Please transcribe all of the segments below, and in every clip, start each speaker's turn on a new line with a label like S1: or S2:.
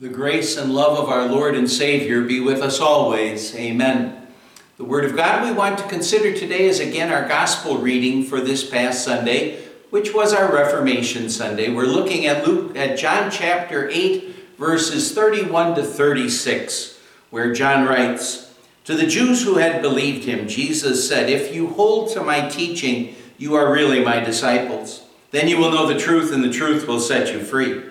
S1: The grace and love of our Lord and Savior be with us always. Amen. The Word of God we want to consider today is again our Gospel reading for this past Sunday, which was our Reformation Sunday. We're looking at Luke at John chapter 8, verses 31 to 36, where John writes, To the Jews who had believed him, Jesus said, If you hold to my teaching, you are really my disciples. Then you will know the truth, and the truth will set you free.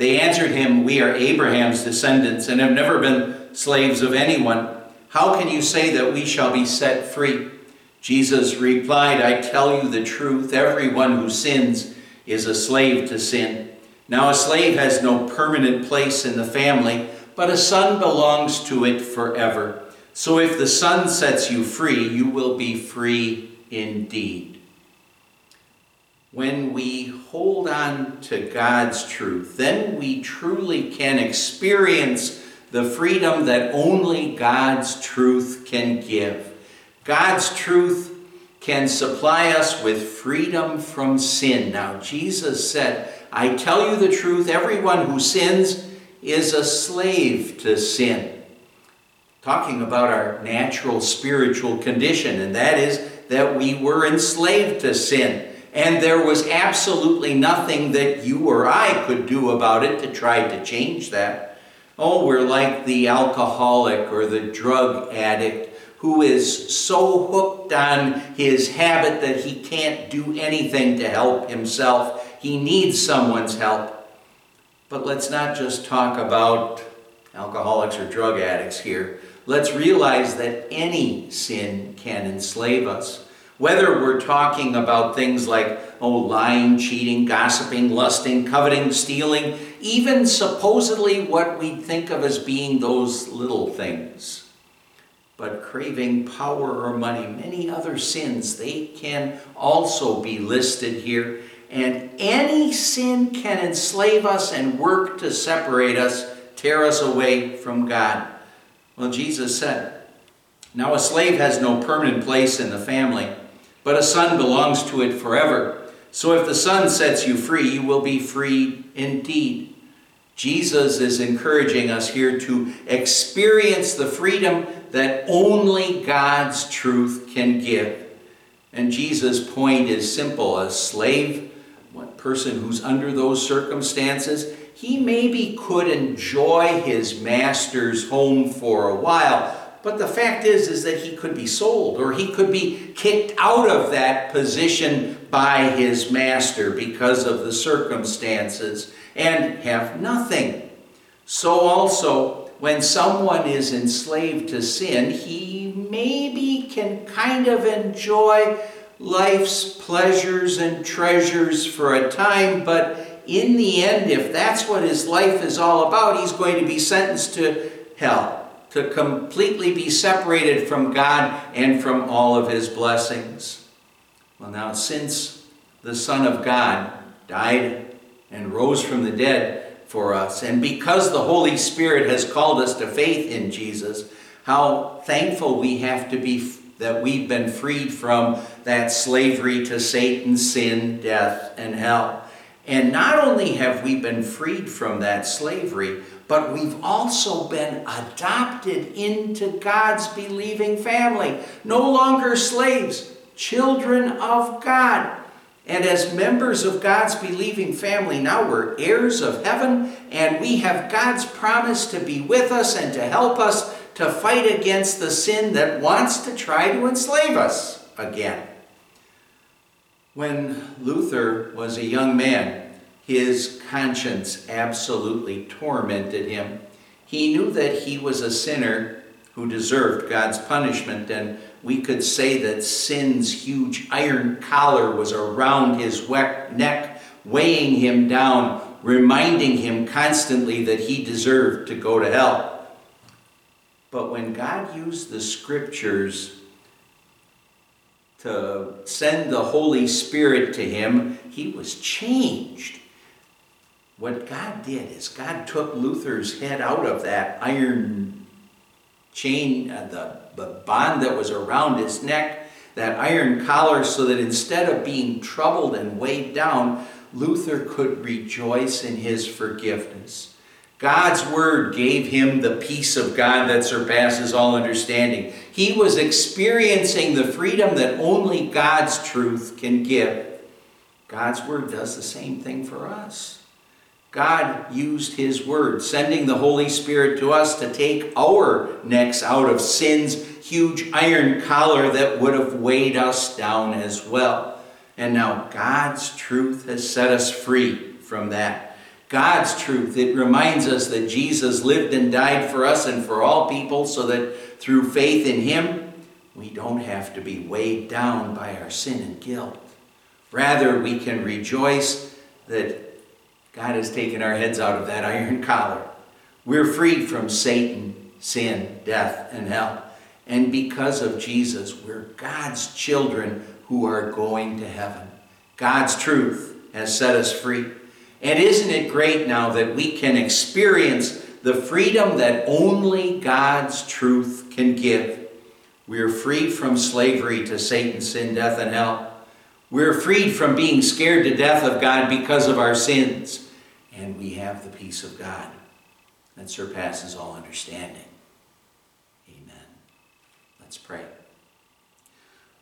S1: They answered him, We are Abraham's descendants and have never been slaves of anyone. How can you say that we shall be set free? Jesus replied, I tell you the truth. Everyone who sins is a slave to sin. Now, a slave has no permanent place in the family, but a son belongs to it forever. So if the son sets you free, you will be free indeed when we hold on to God's truth, then we truly can experience the freedom that only God's truth can give. God's truth can supply us with freedom from sin. Now, Jesus said, I tell you the truth, everyone who sins is a slave to sin. Talking about our natural spiritual condition, and that is that we were enslaved to sin and there was absolutely nothing that you or I could do about it to try to change that. Oh, we're like the alcoholic or the drug addict who is so hooked on his habit that he can't do anything to help himself. He needs someone's help. But let's not just talk about alcoholics or drug addicts here. Let's realize that any sin can enslave us. Whether we're talking about things like, oh, lying, cheating, gossiping, lusting, coveting, stealing, even supposedly what we think of as being those little things. But craving power or money, many other sins, they can also be listed here. And any sin can enslave us and work to separate us, tear us away from God. Well, Jesus said, Now a slave has no permanent place in the family but a son belongs to it forever. So if the son sets you free, you will be free indeed. Jesus is encouraging us here to experience the freedom that only God's truth can give. And Jesus' point is simple a slave, one person who's under those circumstances, he maybe could enjoy his master's home for a while, but the fact is, is that he could be sold or he could be kicked out of that position by his master because of the circumstances and have nothing. So also, when someone is enslaved to sin, he maybe can kind of enjoy life's pleasures and treasures for a time, but in the end, if that's what his life is all about, he's going to be sentenced to hell to completely be separated from God and from all of his blessings. Well, now, since the Son of God died and rose from the dead for us, and because the Holy Spirit has called us to faith in Jesus, how thankful we have to be that we've been freed from that slavery to Satan, sin, death, and hell. And not only have we been freed from that slavery, but we've also been adopted into God's believing family. No longer slaves, children of God. And as members of God's believing family, now we're heirs of heaven, and we have God's promise to be with us and to help us to fight against the sin that wants to try to enslave us again. When Luther was a young man, his conscience absolutely tormented him. He knew that he was a sinner who deserved God's punishment, and we could say that sin's huge iron collar was around his neck, weighing him down, reminding him constantly that he deserved to go to hell. But when God used the scriptures to send the Holy Spirit to him, he was changed. What God did is God took Luther's head out of that iron chain, uh, the, the bond that was around his neck, that iron collar, so that instead of being troubled and weighed down, Luther could rejoice in his forgiveness. God's word gave him the peace of God that surpasses all understanding. He was experiencing the freedom that only God's truth can give. God's word does the same thing for us. God used his word, sending the Holy Spirit to us to take our necks out of sin's huge iron collar that would have weighed us down as well. And now God's truth has set us free from that. God's truth, it reminds us that Jesus lived and died for us and for all people so that through faith in him, we don't have to be weighed down by our sin and guilt. Rather, we can rejoice that God has taken our heads out of that iron collar. We're freed from Satan, sin, death, and hell. And because of Jesus, we're God's children who are going to heaven. God's truth has set us free. And isn't it great now that we can experience the freedom that only God's truth can give? We are free from slavery to Satan, sin, death, and hell. We're freed from being scared to death of God because of our sins. And we have the peace of God that surpasses all understanding. Amen. Let's pray.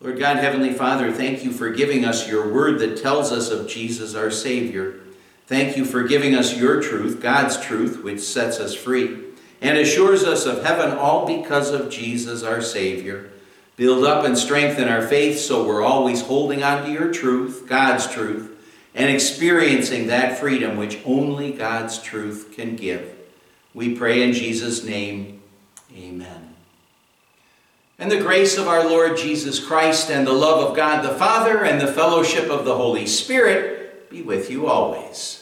S1: Lord God, Heavenly Father, thank you for giving us your word that tells us of Jesus, our Savior. Thank you for giving us your truth, God's truth, which sets us free and assures us of heaven all because of Jesus, our Savior. Build up and strengthen our faith so we're always holding on to your truth, God's truth, and experiencing that freedom which only God's truth can give. We pray in Jesus' name, amen. And the grace of our Lord Jesus Christ and the love of God the Father and the fellowship of the Holy Spirit be with you always.